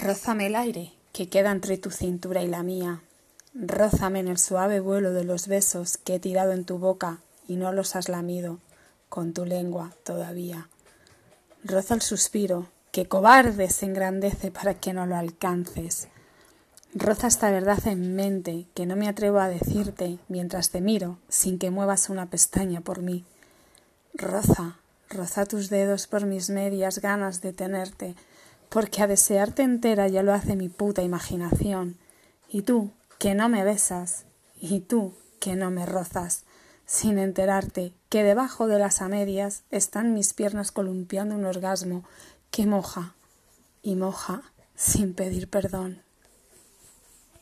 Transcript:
Rózame el aire que queda entre tu cintura y la mía. Rózame en el suave vuelo de los besos que he tirado en tu boca y no los has lamido con tu lengua todavía. Roza el suspiro que cobarde se engrandece para que no lo alcances. Roza esta verdad en mente que no me atrevo a decirte mientras te miro sin que muevas una pestaña por mí. Roza, roza tus dedos por mis medias ganas de tenerte, porque a desearte entera ya lo hace mi puta imaginación. Y tú, que no me besas, y tú, que no me rozas, sin enterarte que debajo de las medias están mis piernas columpiando un orgasmo que moja y moja sin pedir perdón.